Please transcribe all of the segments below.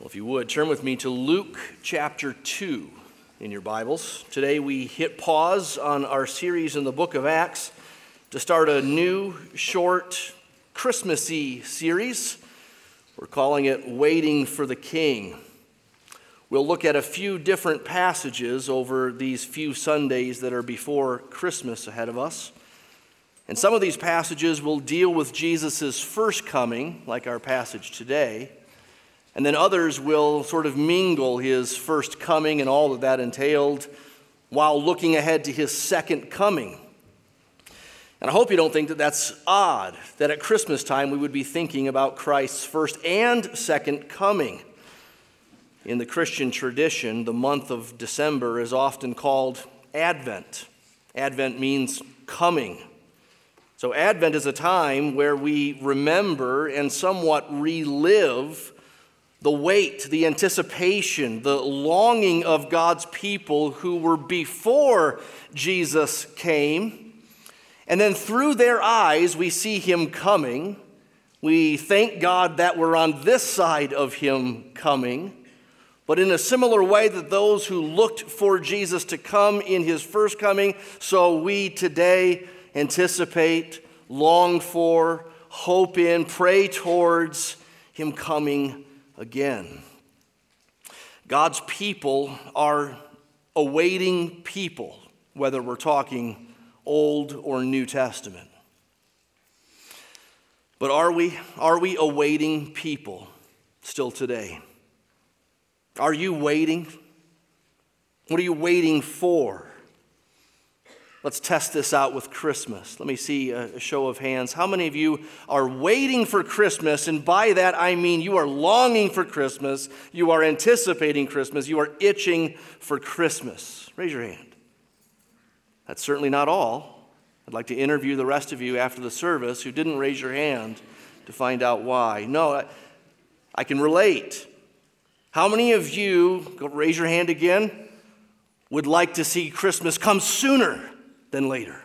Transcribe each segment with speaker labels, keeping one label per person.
Speaker 1: Well, if you would, turn with me to Luke chapter 2 in your Bibles. Today we hit pause on our series in the book of Acts to start a new, short, Christmassy series. We're calling it Waiting for the King. We'll look at a few different passages over these few Sundays that are before Christmas ahead of us. And some of these passages will deal with Jesus' first coming, like our passage today. And then others will sort of mingle his first coming and all that that entailed while looking ahead to his second coming. And I hope you don't think that that's odd, that at Christmas time we would be thinking about Christ's first and second coming. In the Christian tradition, the month of December is often called Advent. Advent means coming. So, Advent is a time where we remember and somewhat relive the wait, the anticipation, the longing of God's people who were before Jesus came. And then through their eyes, we see him coming. We thank God that we're on this side of him coming. But in a similar way that those who looked for Jesus to come in his first coming, so we today anticipate, long for, hope in, pray towards him coming again. God's people are awaiting people, whether we're talking Old or New Testament. But are we, are we awaiting people still today? Are you waiting? What are you waiting for? Let's test this out with Christmas. Let me see a show of hands. How many of you are waiting for Christmas? And by that, I mean you are longing for Christmas, you are anticipating Christmas, you are itching for Christmas. Raise your hand. That's certainly not all. I'd like to interview the rest of you after the service who didn't raise your hand to find out why. No, I, can relate. How many of you, raise your hand again, would like to see Christmas come sooner? Than later?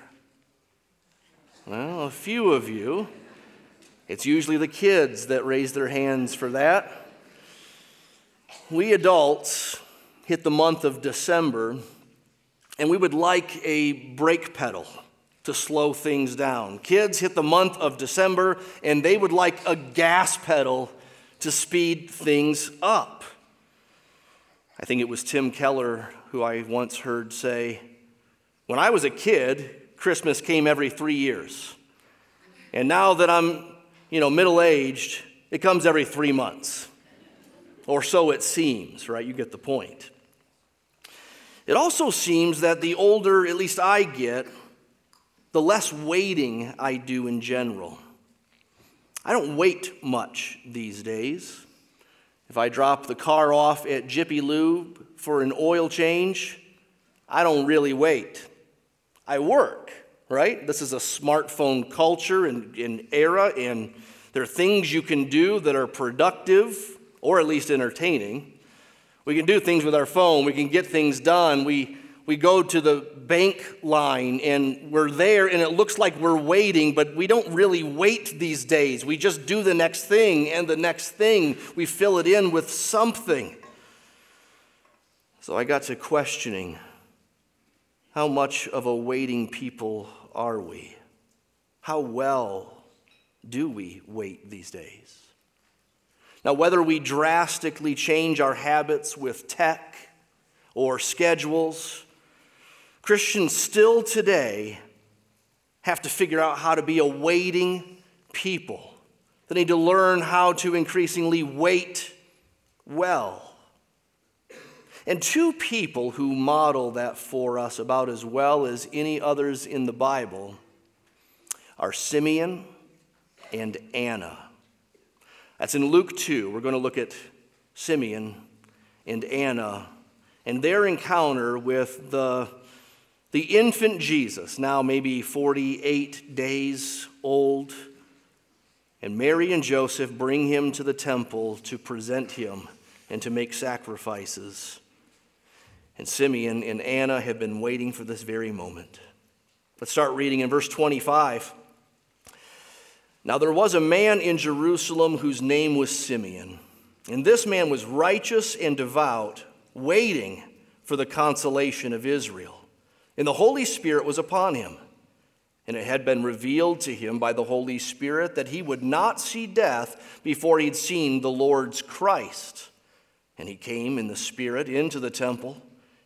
Speaker 1: Well, a few of you. It's usually the kids that raise their hands for that. We adults hit the month of December, and we would like a brake pedal to slow things down. Kids hit the month of December, and they would like a gas pedal to speed things up. I think it was Tim Keller who I once heard say, when I was a kid, Christmas came every three years. And now that I'm, you know, middle aged, it comes every three months. Or so it seems, right? You get the point. It also seems that the older, at least I get, the less waiting I do in general. I don't wait much these days. If I drop the car off at Jiffy Lube for an oil change, I don't really wait. I work, right? This is a smartphone culture and, and era, and there are things you can do that are productive or at least entertaining. We can do things with our phone, we can get things done. We, we go to the bank line and we're there and it looks like we're waiting, but we don't really wait these days. We just do the next thing and the next thing. We fill it in with something. So I got to questioning how much of a waiting people are we? How well do we wait these days? Now, whether we drastically change our habits with tech or schedules, Christians still today have to figure out how to be a waiting people. They need to learn how to increasingly wait well. And two people who model that for us about as well as any others in the Bible are Simeon and Anna. That's in Luke 2. We're going to look at Simeon and Anna and their encounter with the, the infant Jesus, now maybe 48 days old. And Mary and Joseph bring him to the temple to present him and to make sacrifices. And Simeon and Anna have been waiting for this very moment. Let's start reading in verse 25. Now there was a man in Jerusalem whose name was Simeon. And this man was righteous and devout, waiting for the consolation of Israel. And the Holy Spirit was upon him. And it had been revealed to him by the Holy Spirit that he would not see death before he'd seen the Lord's Christ. And he came in the Spirit into the temple.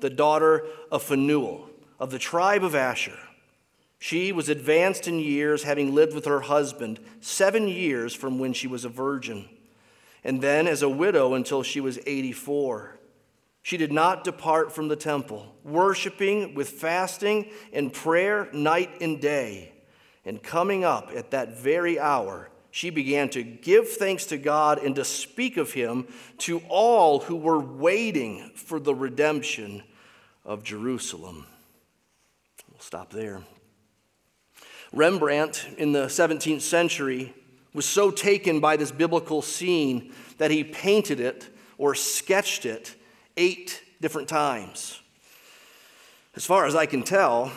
Speaker 1: the daughter of Phanuel, of the tribe of Asher. She was advanced in years, having lived with her husband seven years from when she was a virgin and then as a widow until she was 84. She did not depart from the temple, worshiping with fasting and prayer night and day. And coming up at that very hour, she began to give thanks to God and to speak of him to all who were waiting for the redemption of Jerusalem. We'll stop there. Rembrandt in the 17th century was so taken by this biblical scene that he painted it or sketched it eight different times. As far as I can tell,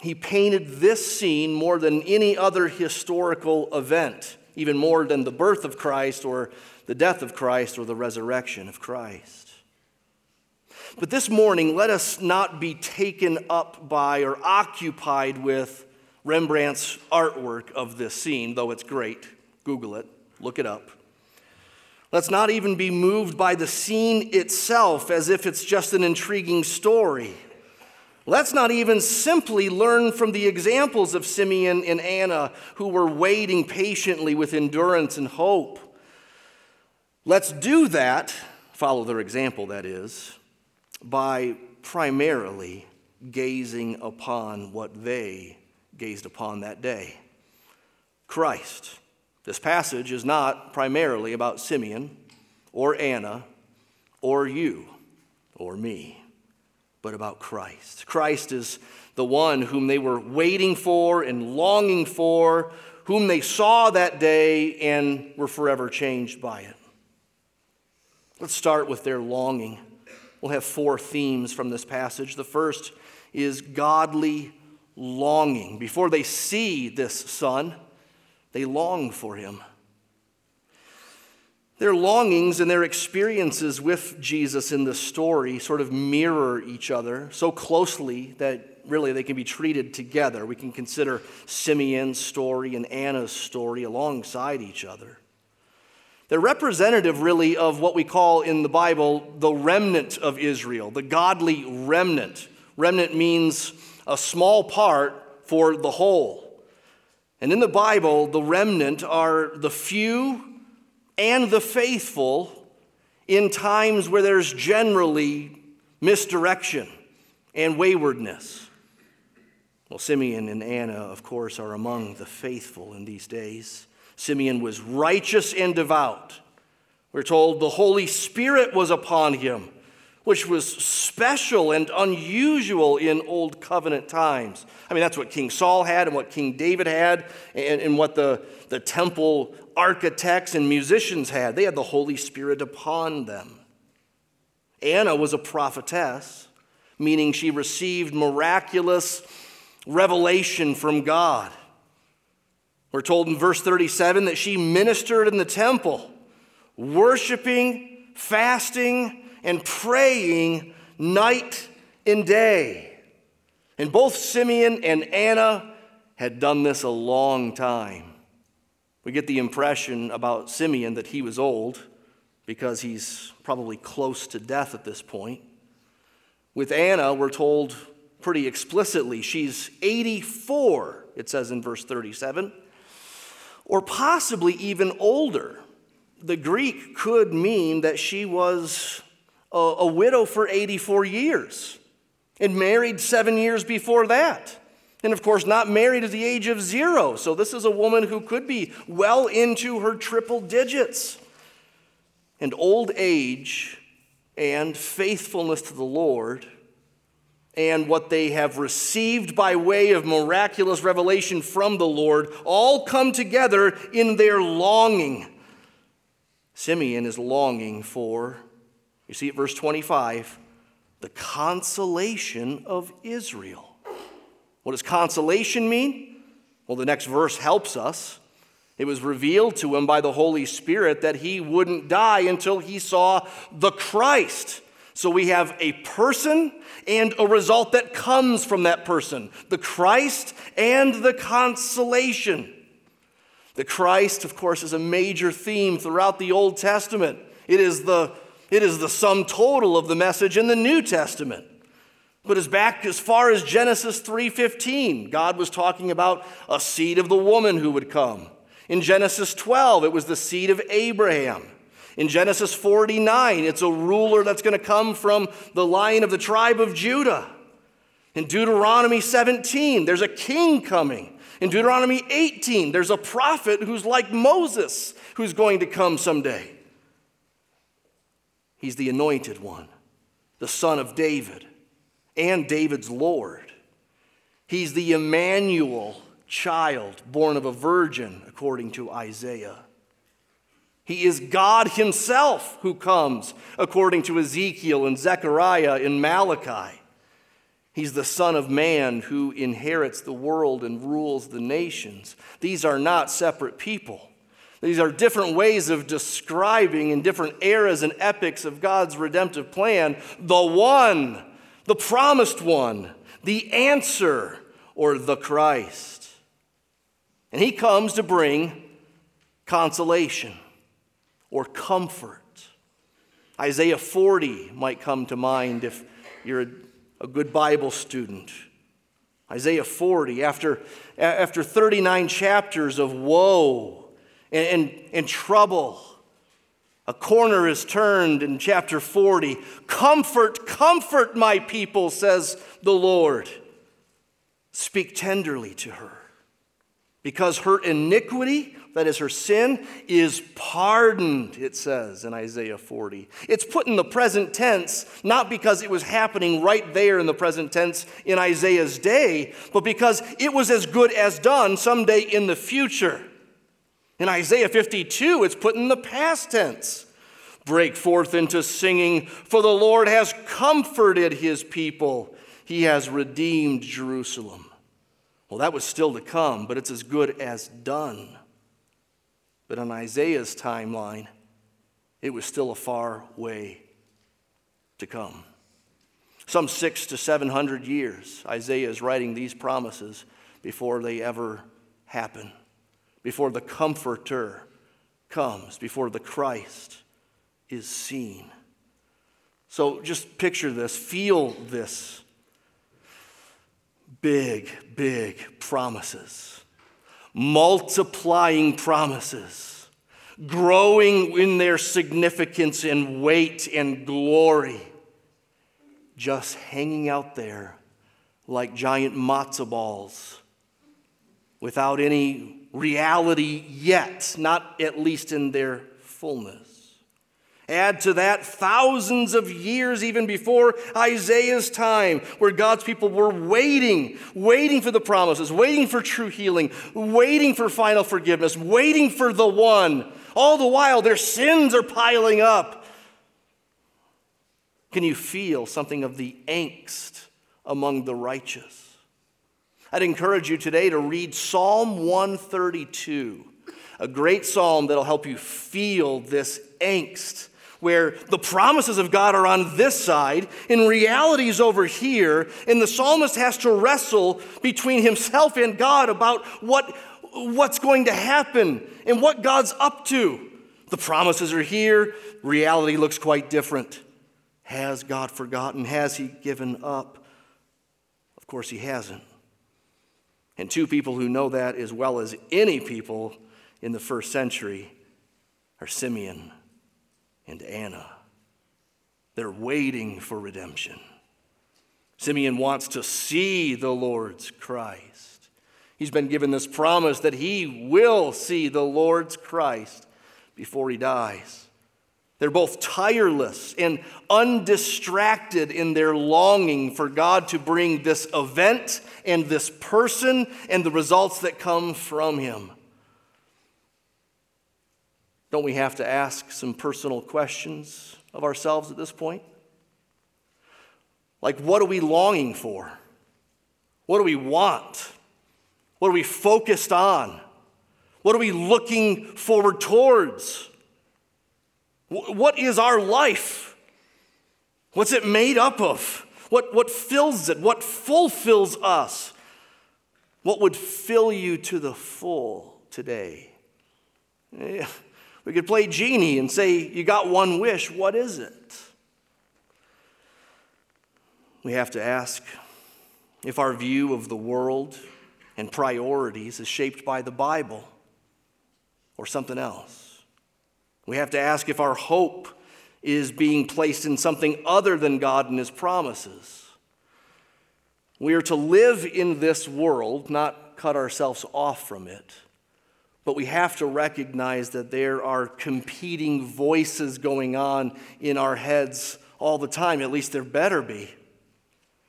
Speaker 1: he painted this scene more than any other historical event, even more than the birth of Christ or the death of Christ or the resurrection of Christ. But this morning, let us not be taken up by or occupied with Rembrandt's artwork of this scene, though it's great. Google it, look it up. Let's not even be moved by the scene itself as if it's just an intriguing story. Let's not even simply learn from the examples of Simeon and Anna who were waiting patiently with endurance and hope. Let's do that, follow their example, that is, by primarily gazing upon what they gazed upon that day Christ. This passage is not primarily about Simeon or Anna or you or me, but about Christ. Christ is the one whom they were waiting for and longing for, whom they saw that day and were forever changed by it. Let's start with their longing. We'll have four themes from this passage. The first is godly longing. Before they see this son, they long for him. Their longings and their experiences with Jesus in the story sort of mirror each other so closely that really they can be treated together. We can consider Simeon's story and Anna's story alongside each other. They're representative, really, of what we call in the Bible the remnant of Israel, the godly remnant. Remnant means a small part for the whole. And in the Bible, the remnant are the few and the faithful in times where there's generally misdirection and waywardness. Well, Simeon and Anna, of course, are among the faithful in these days. Simeon was righteous and devout. We're told the Holy Spirit was upon him which was special and unusual in Old Covenant times. I mean, that's what King Saul had and what King David had and, and what the, the temple architects and musicians had. They had the Holy Spirit upon them. Anna was a prophetess, meaning she received miraculous revelation from God. We're told in verse 37 that she ministered in the temple, worshiping, fasting, and praying night and day. And both Simeon and Anna had done this a long time. We get the impression about Simeon that he was old because he's probably close to death at this point. With Anna, we're told pretty explicitly she's 84, it says in verse 37, or possibly even older. The Greek could mean that she was a, a widow for 84 years and married seven years before that. And of course, not married at the age of zero. So, this is a woman who could be well into her triple digits. And old age and faithfulness to the Lord and what they have received by way of miraculous revelation from the Lord all come together in their longing. Simeon is longing for, you see at verse 25, the consolation of Israel. What does consolation mean? Well, the next verse helps us. It was revealed to him by the Holy Spirit that he wouldn't die until he saw the Christ. So we have a person and a result that comes from that person the Christ and the consolation. The Christ, of course, is a major theme throughout the Old Testament. It is the, it is the sum total of the message in the New Testament. But as back as far as Genesis 3:15, God was talking about a seed of the woman who would come. In Genesis 12, it was the seed of Abraham. In Genesis 49, it's a ruler that's going to come from the line of the tribe of Judah. In Deuteronomy 17, there's a king coming. In Deuteronomy 18, there's a prophet who's like Moses who's going to come someday. He's the anointed one, the son of David and David's Lord. He's the Emmanuel child born of a virgin, according to Isaiah. He is God Himself who comes, according to Ezekiel and Zechariah and Malachi. He's the Son of Man who inherits the world and rules the nations. These are not separate people. These are different ways of describing in different eras and epics of God's redemptive plan the one the promised one, the answer, or the Christ. And he comes to bring consolation or comfort. Isaiah 40 might come to mind if you're a, good Bible student. Isaiah 40, after, after 39 chapters of woe and, and, and trouble a corner is turned in chapter 40. Comfort, comfort my people, says the Lord. Speak tenderly to her, because her iniquity, that is her sin, is pardoned, it says in Isaiah 40. It's put in the present tense, not because it was happening right there in the present tense in Isaiah's day, but because it was as good as done someday in the future. In Isaiah 52, it's put in the past tense. Break forth into singing, for the Lord has comforted his people. He has redeemed Jerusalem. Well, that was still to come, but it's as good as done. But in Isaiah's timeline, it was still a far way to come. Some six to seven hundred years, Isaiah is writing these promises before they ever happen before the Comforter comes, before the Christ is seen. So just picture this, feel this. Big, big promises, multiplying promises, growing in their significance and weight and glory, just hanging out there like giant matzo balls without any reality yet, not at least in their fullness. Add to that thousands of years, even before Isaiah's time, where God's people were waiting, waiting for the promises, waiting for true healing, waiting for final forgiveness, waiting for the one. All the while, their sins are piling up. Can you feel something of the angst among the righteous? I'd encourage you today to read Psalm 132, a great psalm that'll help you feel this angst where the promises of God are on this side and reality is over here, and the psalmist has to wrestle between himself and God about what, what's going to happen and what God's up to. The promises are here, reality looks quite different. Has God forgotten? Has He given up? Of course, He hasn't. And two people who know that as well as any people in the first century are Simeon and Anna. They're waiting for redemption. Simeon wants to see the Lord's Christ. He's been given this promise that he will see the Lord's Christ before he dies. They're both tireless and undistracted in their longing for God to bring this event and this person and the results that come from him. Don't we have to ask some personal questions of ourselves at this point? Like, what are we longing for? What do we want? What are we focused on? What are we looking forward towards? What is our life? What's it made up of? What, what fills it? What fulfills us? What would fill you to the full today? Yeah. We could play genie and say, You got one wish, what is it? We have to ask if our view of the world and priorities is shaped by the Bible or something else. We have to ask if our hope is being placed in something other than God and His promises. We are to live in this world, not cut ourselves off from it. But we have to recognize that there are competing voices going on in our heads all the time. At least there better be.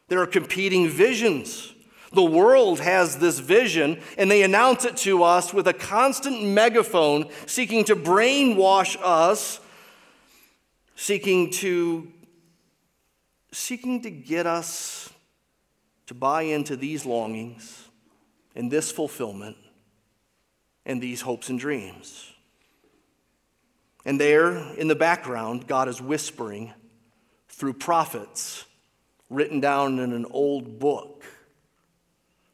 Speaker 1: There are competing visions. The world has this vision, and they announce it to us with a constant megaphone, seeking to brainwash us, seeking to, seeking to get us to buy into these longings and this fulfillment and these hopes and dreams. And there in the background, God is whispering through prophets written down in an old book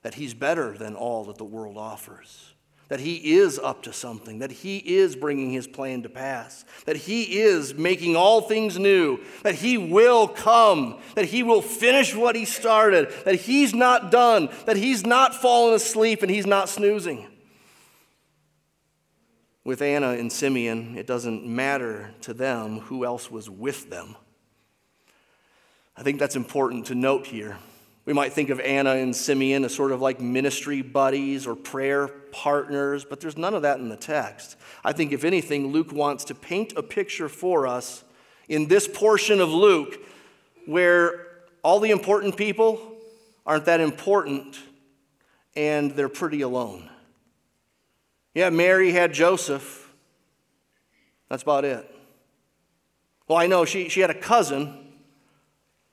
Speaker 1: that He's better than all that the world offers, that He is up to something, that He is bringing His plan to pass, that He is making all things new, that He will come, that He will finish what He started, that He's not done, that He's not fallen asleep and He's not snoozing. With Anna and Simeon, it doesn't matter to them who else was with them. I think that's important to note here. We might think of Anna and Simeon as sort of like ministry buddies or prayer partners, but there's none of that in the text. I think, if anything, Luke wants to paint a picture for us in this portion of Luke where all the important people aren't that important and they're pretty alone. Yeah, Mary had Joseph. That's about it. Well, I know she, she had a cousin,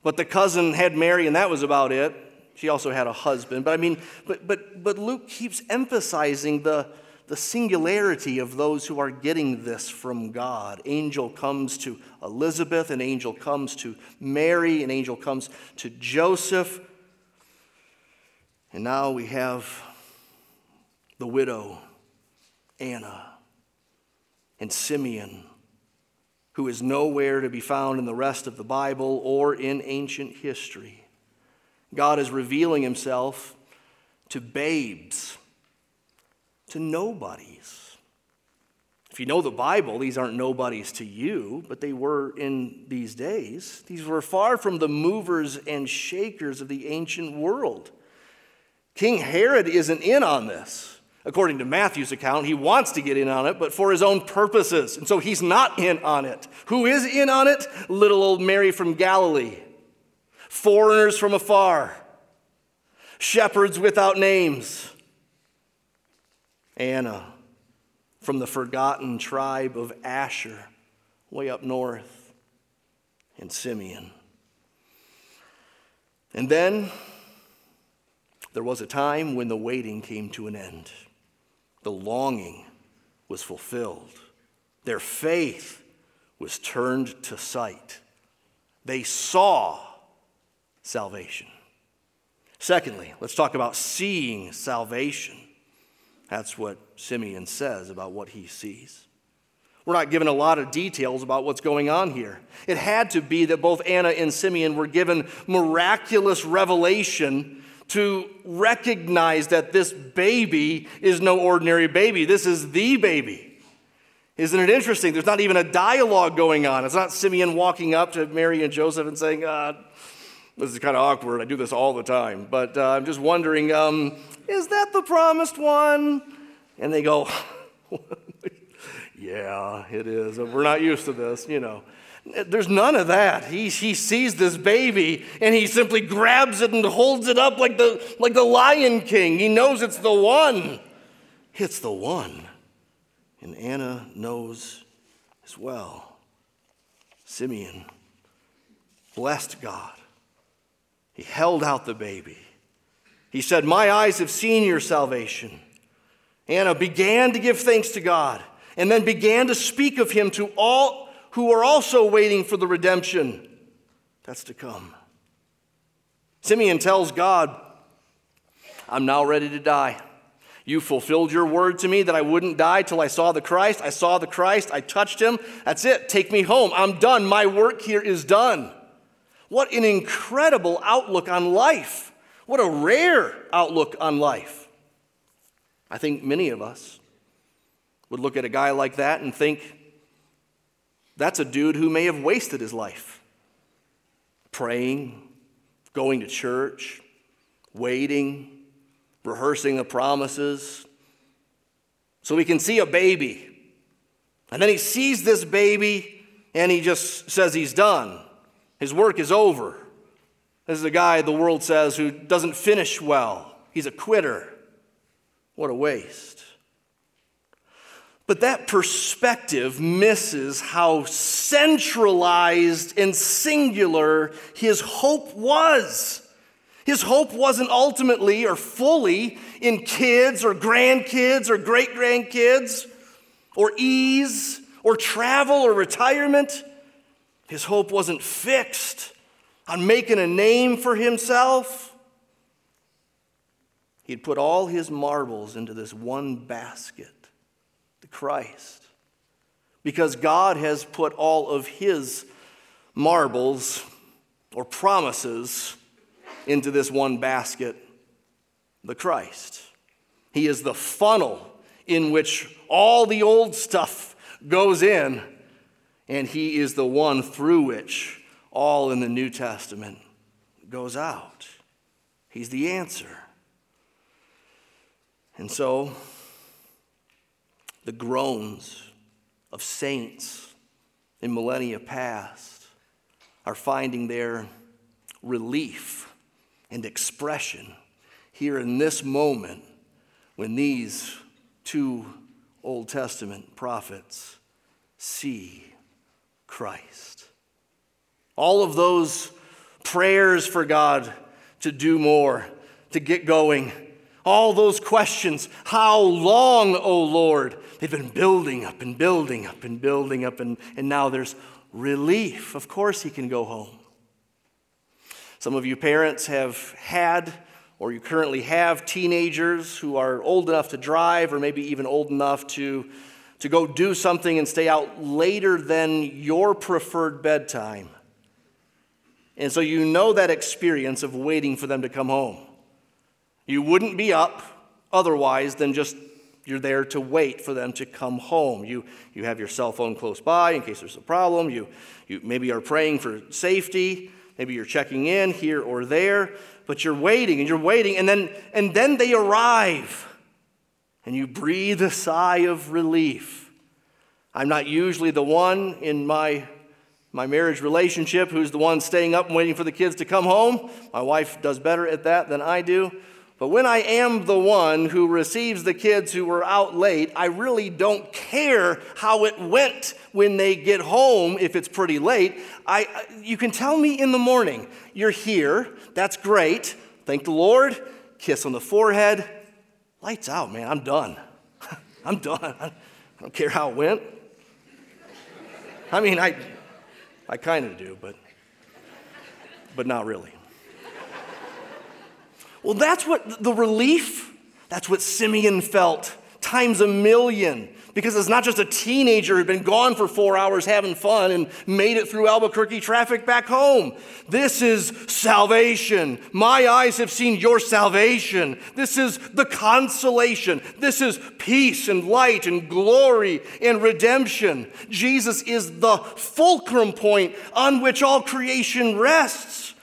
Speaker 1: but the cousin had Mary, and that was about it. She also had a husband. But I mean, but, but, but Luke keeps emphasizing the, the singularity of those who are getting this from God. Angel comes to Elizabeth, an angel comes to Mary, an angel comes to Joseph. And now we have the widow Anna, and Simeon, who is nowhere to be found in the rest of the Bible or in ancient history. God is revealing himself to babes, to nobodies. If you know the Bible, these aren't nobodies to you, but they were in these days. These were far from the movers and shakers of the ancient world. King Herod isn't in on this. According to Matthew's account, he wants to get in on it, but for his own purposes. And so he's not in on it. Who is in on it? Little old Mary from Galilee, foreigners from afar, shepherds without names, Anna from the forgotten tribe of Asher, way up north, and Simeon. And then there was a time when the waiting came to an end the longing was fulfilled. Their faith was turned to sight. They saw salvation. Secondly, let's talk about seeing salvation. That's what Simeon says about what he sees. We're not given a lot of details about what's going on here. It had to be that both Anna and Simeon were given miraculous revelation to recognize that this baby is no ordinary baby. This is the baby. Isn't it interesting? There's not even a dialogue going on. It's not Simeon walking up to Mary and Joseph and saying, uh, This is kind of awkward. I do this all the time. But uh, I'm just wondering, um, is that the promised one? And they go, Yeah, it is. We're not used to this, you know. There's none of that. He, he sees this baby and he simply grabs it and holds it up like the, like the Lion King. He knows it's the one. It's the one. And Anna knows as well. Simeon blessed God. He held out the baby. He said, My eyes have seen your salvation. Anna began to give thanks to God and then began to speak of him to all who are also waiting for the redemption that's to come. Simeon tells God, I'm now ready to die. You fulfilled your word to me that I wouldn't die till I saw the Christ. I saw the Christ. I touched him. That's it. Take me home. I'm done. My work here is done. What an incredible outlook on life. What a rare outlook on life. I think many of us would look at a guy like that and think, that's a dude who may have wasted his life praying, going to church, waiting, rehearsing the promises. So we can see a baby. And then he sees this baby and he just says he's done. His work is over. This is a guy the world says who doesn't finish well. He's a quitter. What a waste. But that perspective misses how centralized and singular his hope was. His hope wasn't ultimately or fully in kids or grandkids or great grandkids or ease or travel or retirement. His hope wasn't fixed on making a name for himself. He'd put all his marbles into this one basket Christ. Because God has put all of his marbles or promises into this one basket, the Christ. He is the funnel in which all the old stuff goes in, and he is the one through which all in the New Testament goes out. He's the answer. And so, the groans of saints in millennia past are finding their relief and expression here in this moment when these two Old Testament prophets see Christ. All of those prayers for God to do more, to get going, all those questions how long, O Lord? They've been building up and building up and building up, and, and now there's relief. Of course, he can go home. Some of you parents have had, or you currently have, teenagers who are old enough to drive, or maybe even old enough to, to go do something and stay out later than your preferred bedtime. And so you know that experience of waiting for them to come home. You wouldn't be up otherwise than just you're there to wait for them to come home. You, you have your cell phone close by in case there's a problem. You, you maybe are praying for safety. Maybe you're checking in here or there, but you're waiting and you're waiting, and then, and then they arrive, and you breathe a sigh of relief. I'm not usually the one in my, my marriage relationship who's the one staying up and waiting for the kids to come home. My wife does better at that than I do. But when I am the one who receives the kids who were out late, I really don't care how it went when they get home if it's pretty late. I, you can tell me in the morning, you're here, that's great. Thank the Lord, kiss on the forehead. Lights out, man, I'm done. I'm done. I don't care how it went. I mean, I, I kind of do, but, but not really. Well, that's what the relief, that's what Simeon felt times a million. Because it's not just a teenager who'd been gone for four hours having fun and made it through Albuquerque traffic back home. This is salvation. My eyes have seen your salvation. This is the consolation. This is peace and light and glory and redemption. Jesus is the fulcrum point on which all creation rests.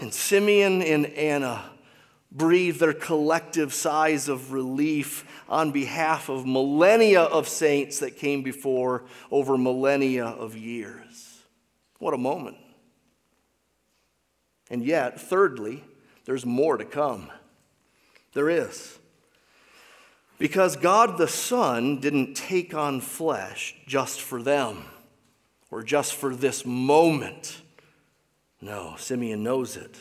Speaker 1: And Simeon and Anna breathe their collective sighs of relief on behalf of millennia of saints that came before over millennia of years. What a moment. And yet, thirdly, there's more to come. There is. Because God the Son didn't take on flesh just for them or just for this moment. No, Simeon knows it.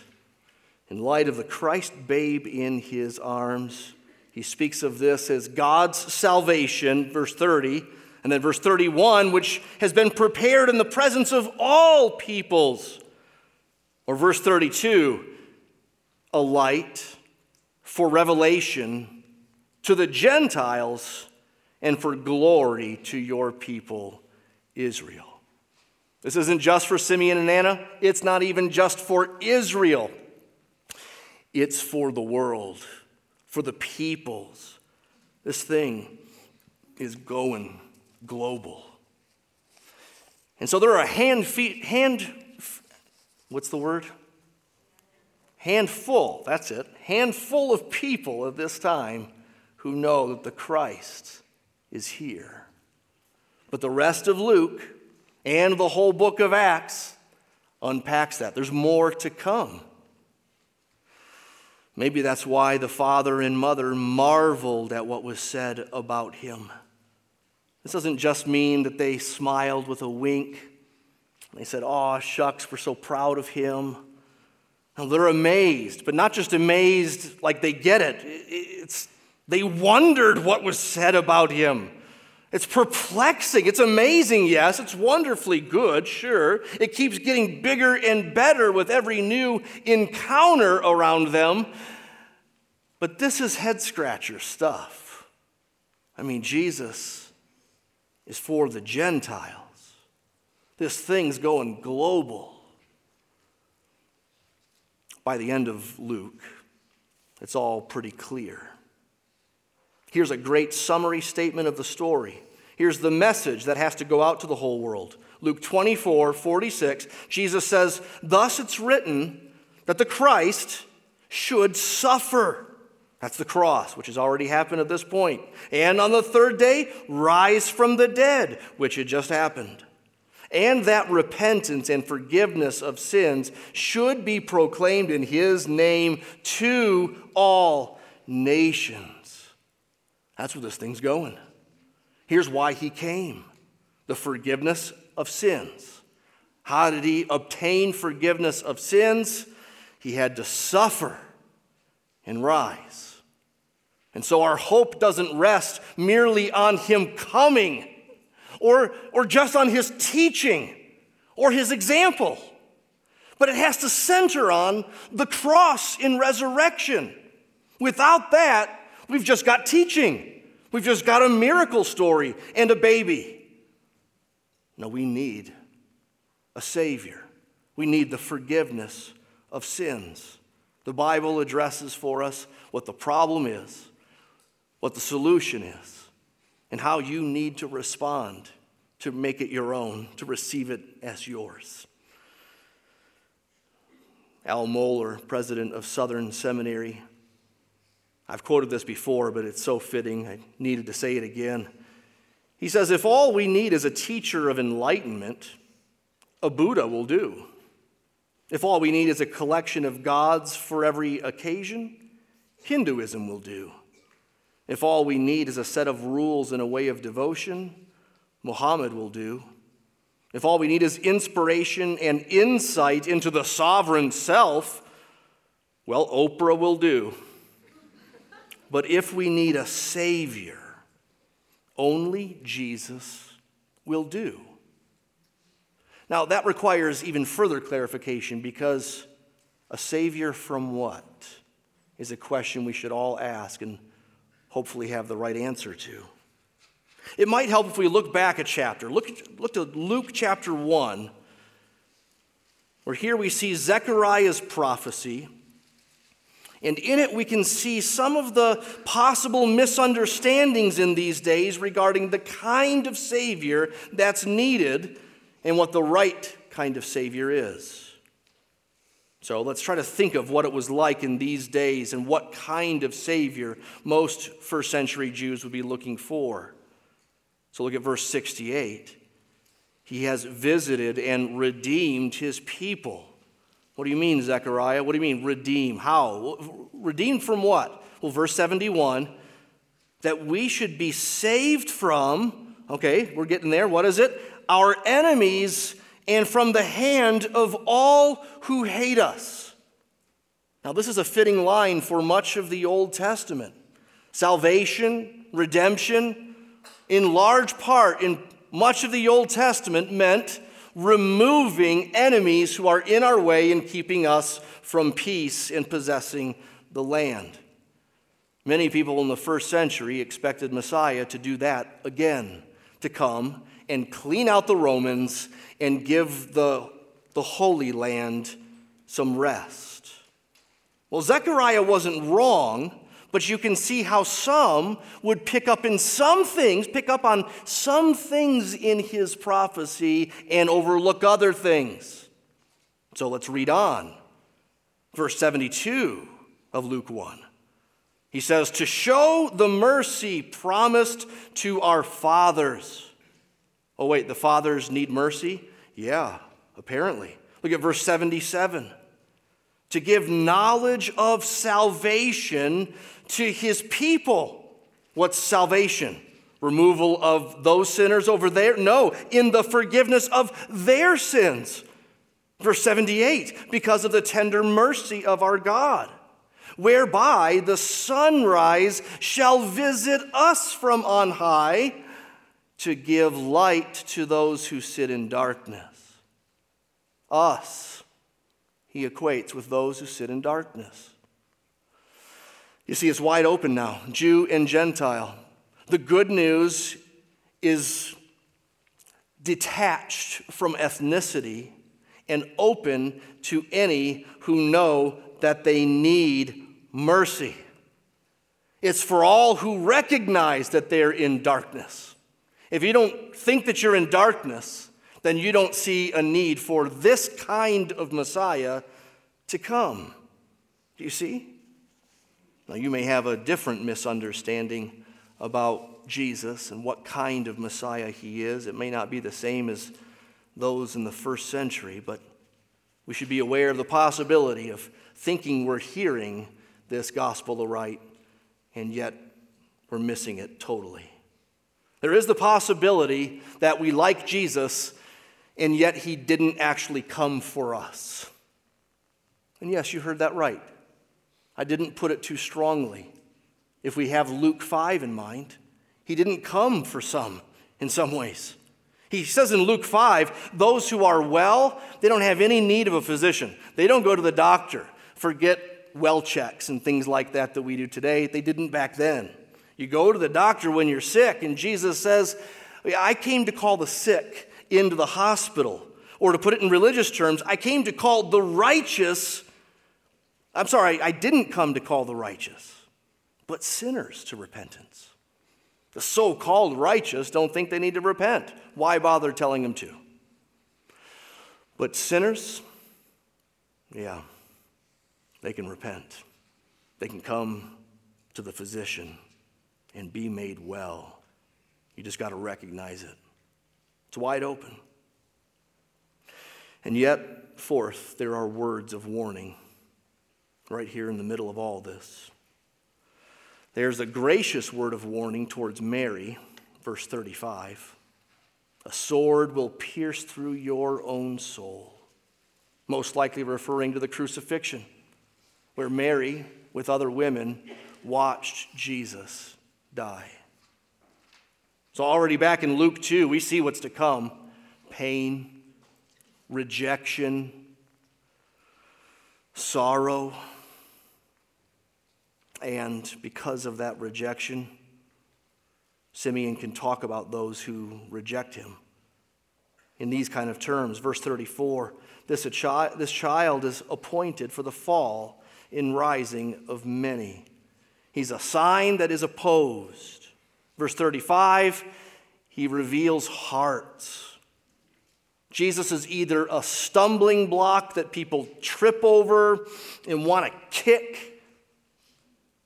Speaker 1: In light of the Christ babe in his arms, he speaks of this as God's salvation, verse 30, and then verse 31, which has been prepared in the presence of all peoples. Or verse 32, a light for revelation to the Gentiles and for glory to your people, Israel. This isn't just for Simeon and Anna, it's not even just for Israel, it's for the world for the peoples. This thing is going global. And so there are hand, feet, hand, what's the word? Handful, that's it. Handful of people at this time who know that the Christ is here. But the rest of Luke and the whole book of Acts unpacks that. There's more to come. Maybe that's why the father and mother marveled at what was said about him. This doesn't just mean that they smiled with a wink. They said, Oh, shucks, we're so proud of him. No, they're amazed, but not just amazed like they get it. It's, they wondered what was said about him. It's perplexing. It's amazing, yes. It's wonderfully good, sure. It keeps getting bigger and better with every new encounter around them. But this is head scratcher stuff. I mean, Jesus is for the Gentiles. This thing's going global. By the end of Luke, it's all pretty clear. Here's a great summary statement of the story. Here's the message that has to go out to the whole world. Luke 24, 46, Jesus says, Thus it's written that the Christ should suffer. That's the cross, which has already happened at this point. And on the third day, rise from the dead, which had just happened. And that repentance and forgiveness of sins should be proclaimed in his name to all nations. That's where this thing's going. Here's why he came the forgiveness of sins. How did he obtain forgiveness of sins? He had to suffer and rise. And so our hope doesn't rest merely on him coming or, or just on his teaching or his example, but it has to center on the cross in resurrection. Without that, we've just got teaching. We've just got a miracle story and a baby. No, we need a Savior. We need the forgiveness of sins. The Bible addresses for us what the problem is, what the solution is, and how you need to respond to make it your own, to receive it as yours. Al Mohler, president of Southern Seminary, I've quoted this before, but it's so fitting. I needed to say it again. He says, If all we need is a teacher of enlightenment, a Buddha will do. If all we need is a collection of gods for every occasion, Hinduism will do. If all we need is a set of rules and a way of devotion, Muhammad will do. If all we need is inspiration and insight into the sovereign self, well, Oprah will do. But if we need a Savior, only Jesus will do. Now, that requires even further clarification because a Savior from what is a question we should all ask and hopefully have the right answer to. It might help if we look back a chapter. Look, look to Luke chapter 1, where here we see Zechariah's prophecy. And in it, we can see some of the possible misunderstandings in these days regarding the kind of Savior that's needed and what the right kind of Savior is. So let's try to think of what it was like in these days and what kind of Savior most first century Jews would be looking for. So look at verse 68. He has visited and redeemed his people. What do you mean, Zechariah? What do you mean, redeem? How? Redeem from what? Well, verse 71 that we should be saved from, okay, we're getting there. What is it? Our enemies and from the hand of all who hate us. Now, this is a fitting line for much of the Old Testament. Salvation, redemption, in large part, in much of the Old Testament, meant removing enemies who are in our way and keeping us from peace in possessing the land. Many people in the first century expected Messiah to do that again, to come and clean out the Romans and give the, the Holy Land some rest. Well, Zechariah wasn't wrong, but you can see how some would pick up in some things, pick up on some things in his prophecy and overlook other things. So let's read on. Verse 72 of Luke 1. He says, To show the mercy promised to our fathers. Oh, wait, the fathers need mercy? Yeah, apparently. Look at verse 77. To give knowledge of salvation to his people. What's salvation? Removal of those sinners over there? No, in the forgiveness of their sins. Verse 78 because of the tender mercy of our God, whereby the sunrise shall visit us from on high to give light to those who sit in darkness. Us, he equates with those who sit in darkness. You see, it's wide open now, Jew and Gentile. The good news is detached from ethnicity and open to any who know that they need mercy. It's for all who recognize that they're in darkness. If you don't think that you're in darkness, then you don't see a need for this kind of Messiah to come. Do you see? Now, you may have a different misunderstanding about Jesus and what kind of Messiah he is. It may not be the same as those in the first century, but we should be aware of the possibility of thinking we're hearing this gospel aright, and yet we're missing it totally. There is the possibility that we like Jesus, and yet he didn't actually come for us. And yes, you heard that right. I didn't put it too strongly. If we have Luke 5 in mind, he didn't come for some in some ways. He says in Luke 5, those who are well, they don't have any need of a physician. They don't go to the doctor. Forget well checks and things like that that we do today. They didn't back then. You go to the doctor when you're sick, and Jesus says, I came to call the sick into the hospital. Or to put it in religious terms, I came to call the righteous. I'm sorry, I didn't come to call the righteous, but sinners to repentance. The so called righteous don't think they need to repent. Why bother telling them to? But sinners, yeah, they can repent. They can come to the physician and be made well. You just got to recognize it. It's wide open. And yet, fourth, there are words of warning right here in the middle of all this. There's a gracious word of warning towards Mary, verse 35. A sword will pierce through your own soul, most likely referring to the crucifixion, where Mary, with other women, watched Jesus die. So, already back in Luke 2, we see what's to come pain, rejection, sorrow. And because of that rejection, Simeon can talk about those who reject him in these kind of terms. Verse 34 this, chi- this child is appointed for the fall in rising of many. He's a sign that is opposed. Verse 35 he reveals hearts. Jesus is either a stumbling block that people trip over and want to kick,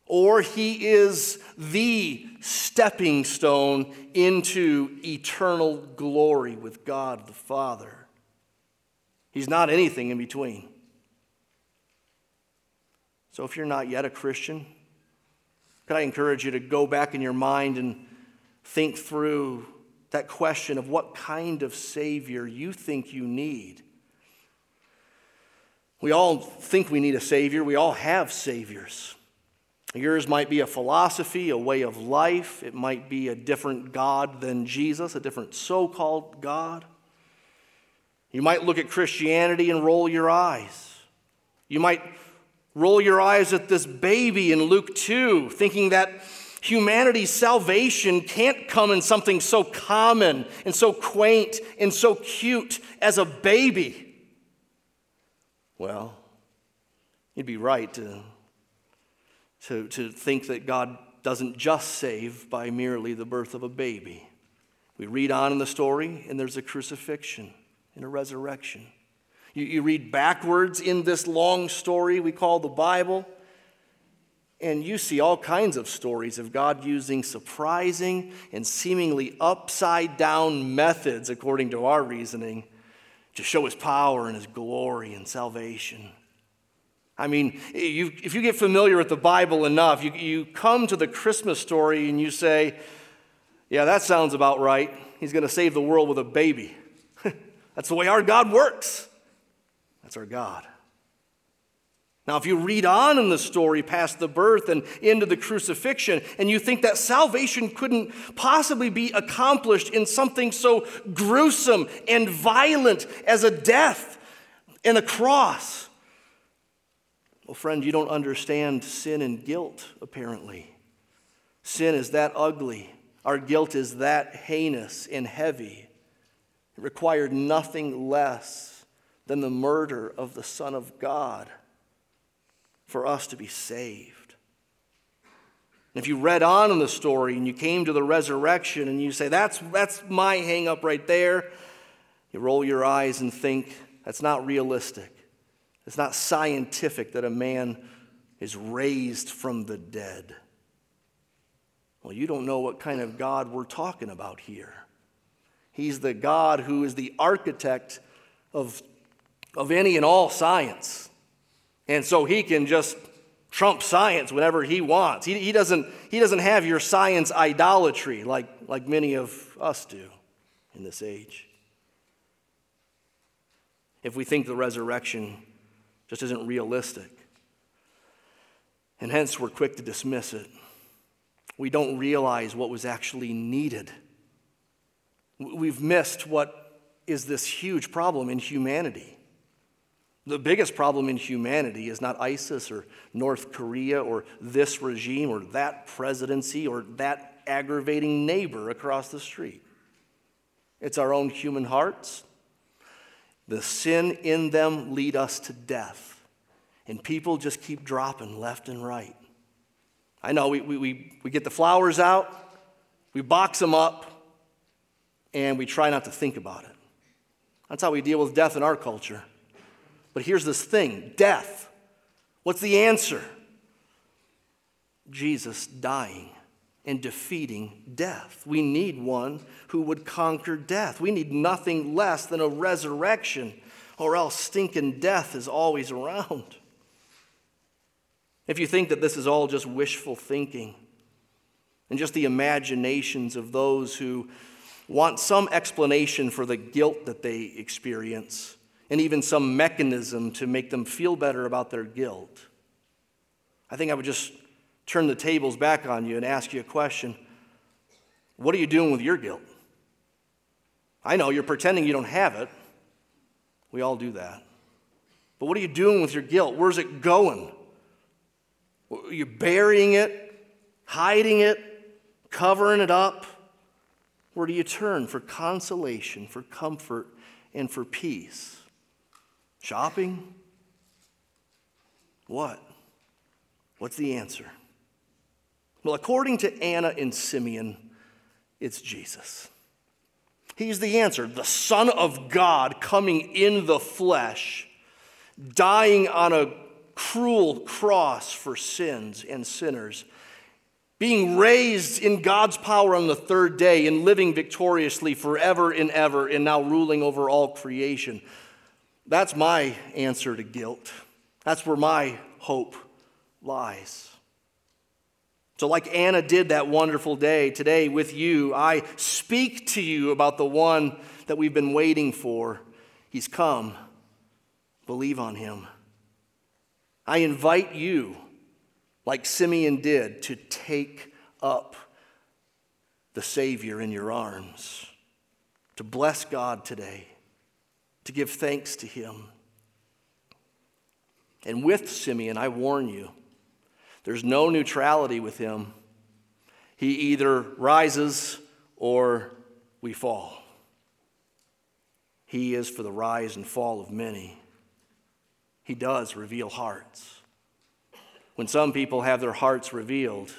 Speaker 1: or he is the stepping stone into eternal glory with God the Father. He's not anything in between. So if you're not yet a Christian, could I encourage you to go back in your mind and think through that question of what kind of Savior you think you need. We all think we need a Savior, we all have Saviors. Yours might be a philosophy, a way of life. It might be a different God than Jesus, a different so called God. You might look at Christianity and roll your eyes. You might roll your eyes at this baby in Luke 2, thinking that humanity's salvation can't come in something so common and so quaint and so cute as a baby. Well, you'd be right to, to, to think that God doesn't just save by merely the birth of a baby. We read on in the story, and there's a crucifixion and a resurrection. You, you read backwards in this long story we call the Bible, and you see all kinds of stories of God using surprising and seemingly upside down methods, according to our reasoning, to show his power and his glory and salvation. I mean, if you get familiar with the Bible enough, you, you come to the Christmas story and you say, Yeah, that sounds about right. He's going to save the world with a baby. That's the way our God works. That's our God. Now, if you read on in the story past the birth and into the crucifixion, and you think that salvation couldn't possibly be accomplished in something so gruesome and violent as a death and a cross, well, friend, you don't understand sin and guilt, apparently. Sin is that ugly, our guilt is that heinous and heavy. It required nothing less than the murder of the Son of God for us to be saved. And if you read on in the story and you came to the resurrection and you say, that's, that's my hang up right there, you roll your eyes and think, that's not realistic. It's not scientific that a man is raised from the dead. Well, you don't know what kind of God we're talking about here. He's the God who is the architect of, of any and all science. And so he can just trump science whenever he wants. He, he, doesn't, he doesn't have your science idolatry like, like many of us do in this age. If we think the resurrection just isn't realistic, and hence we're quick to dismiss it, we don't realize what was actually needed. We've missed what is this huge problem in humanity. The biggest problem in humanity is not ISIS or North Korea or this regime or that presidency or that aggravating neighbor across the street. It's our own human hearts. The sin in them lead us to death. And people just keep dropping left and right. I know we, we, we get the flowers out, we box them up, and we try not to think about it. That's how we deal with death in our culture. But here's this thing death. What's the answer? Jesus dying and defeating death. We need one who would conquer death. We need nothing less than a resurrection, or else stinking death is always around. If you think that this is all just wishful thinking and just the imaginations of those who want some explanation for the guilt that they experience, and even some mechanism to make them feel better about their guilt. I think I would just turn the tables back on you and ask you a question What are you doing with your guilt? I know you're pretending you don't have it. We all do that. But what are you doing with your guilt? Where's it going? Are you burying it, hiding it, covering it up? Where do you turn for consolation, for comfort, and for peace? Shopping? What? What's the answer? Well, according to Anna and Simeon, it's Jesus. He's the answer, the Son of God coming in the flesh, dying on a cruel cross for sins and sinners, being raised in God's power on the third day and living victoriously forever and ever, and now ruling over all creation. That's my answer to guilt. That's where my hope lies. So, like Anna did that wonderful day, today with you, I speak to you about the one that we've been waiting for. He's come. Believe on him. I invite you, like Simeon did, to take up the Savior in your arms, to bless God today, to give thanks to him. And with Simeon, I warn you, there's no neutrality with him. He either rises or we fall. He is for the rise and fall of many. He does reveal hearts. When some people have their hearts revealed,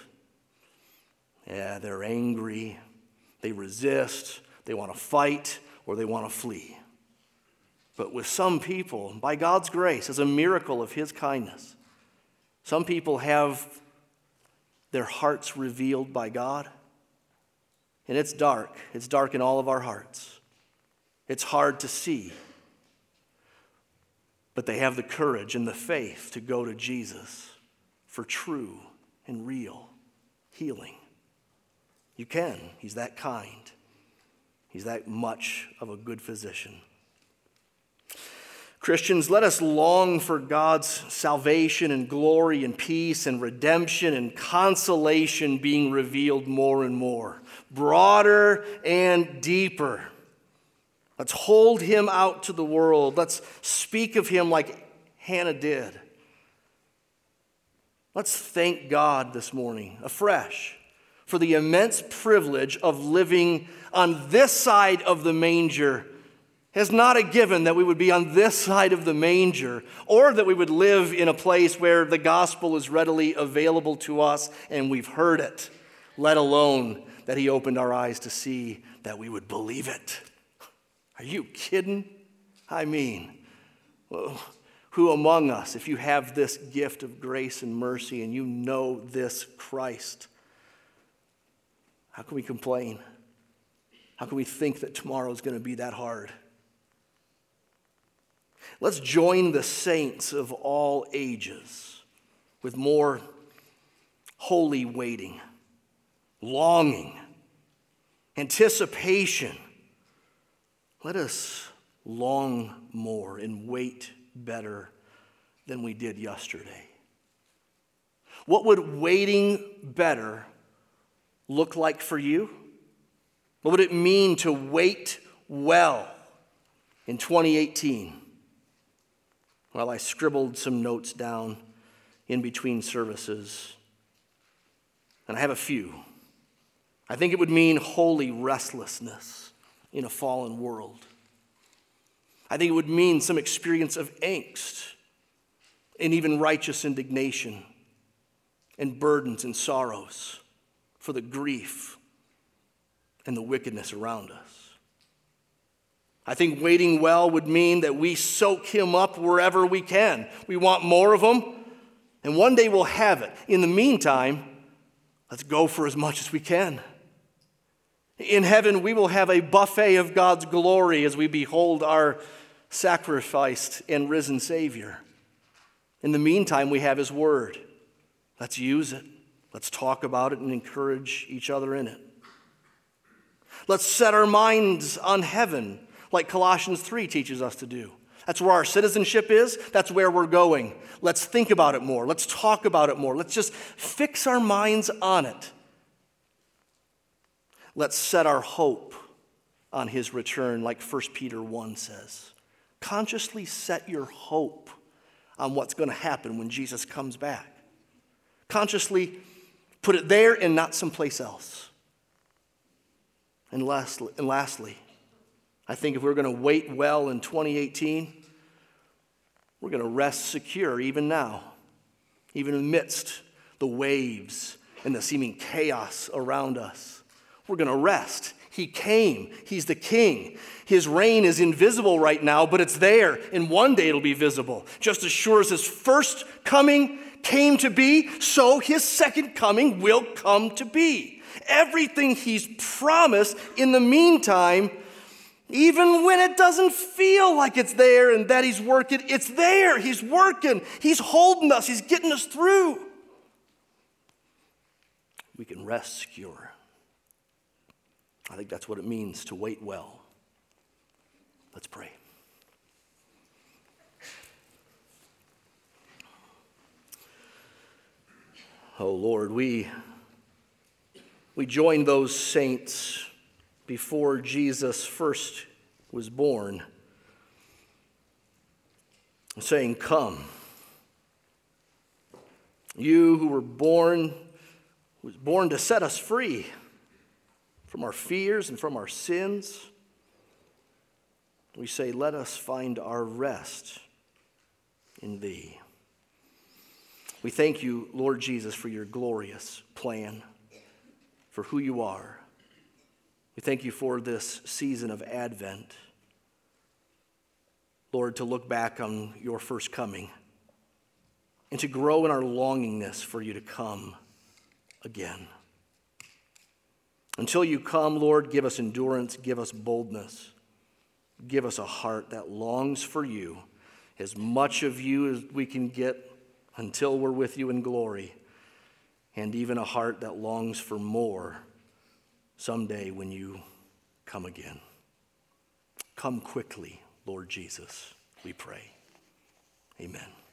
Speaker 1: yeah, they're angry, they resist, they want to fight, or they want to flee. But with some people, by God's grace, as a miracle of His kindness, some people have their hearts revealed by God. And it's dark. It's dark in all of our hearts. It's hard to see. But they have the courage and the faith to go to Jesus for true and real healing. You can. He's that kind, He's that much of a good physician. Christians, let us long for God's salvation and glory and peace and redemption and consolation being revealed more and more, broader and deeper. Let's hold him out to the world. Let's speak of him like Anna did. Let's thank God this morning afresh for the immense privilege of living on this side of the manger is not a given that we would be on this side of the manger or that we would live in a place where the gospel is readily available to us and we've heard it, let alone that He opened our eyes to see that we would believe it. Are you kidding? I mean, who among us, if you have this gift of grace and mercy and you know this Christ, how can we complain? How can we think that tomorrow is going to be that hard? Let's join the saints of all ages with more holy waiting, longing, anticipation. Let us long more and wait better than we did yesterday. What would waiting better look like for you? What would it mean to wait well in 2018? Well, I scribbled some notes down in between services, and I have a few. I think it would mean holy restlessness in a fallen world. I think it would mean some experience of angst and even righteous indignation and burdens and sorrows for the grief and the wickedness around us. I think waiting well would mean that we soak him up wherever we can. We want more of him, and one day we'll have it. In the meantime, let's go for as much as we can. In heaven, we will have a buffet of God's glory as we behold our sacrificed and risen Savior. In the meantime, we have His Word. Let's use it. Let's talk about it and encourage each other in it. Let's set our minds on heaven like Colossians 3 teaches us to do. That's where our citizenship is. That's where we're going. Let's think about it more. Let's talk about it more. Let's just fix our minds on it. Let's set our hope on his return, like 1 Peter 1 says. Consciously set your hope on what's going to happen when Jesus comes back. Consciously put it there and not someplace else. And lastly, and lastly I think if we're going to wait well in 2018, we're going to rest secure even now, even amidst the waves and the seeming chaos around us. We're going to rest. He came. He's the king. His reign is invisible right now, but it's there, and one day it'll be visible. Just as sure as his first coming came to be, so his second coming will come to be. Everything he's promised in the meantime even when it doesn't feel like it's there and that He's working, it's there. He's working. He's holding us. He's getting us through. We can rest secure. I think that's what it means to wait well. Let's pray. Oh Lord, we, we join those saints before Jesus first was born, saying, Come. You who were born, was born to set us free from our fears and from our sins. We say, Let us find our rest in Thee. We thank you, Lord Jesus, for your glorious plan, for who you are we thank you for this season of Advent. Lord, to look back on your first coming and to grow in our longingness for you to come again. Until you come, Lord, give us endurance, give us boldness, give us a heart that longs for you, as much of you as we can get until we're with you in glory, and even a heart that longs for more someday when you come again. Come quickly, Lord Jesus, we pray. Amen.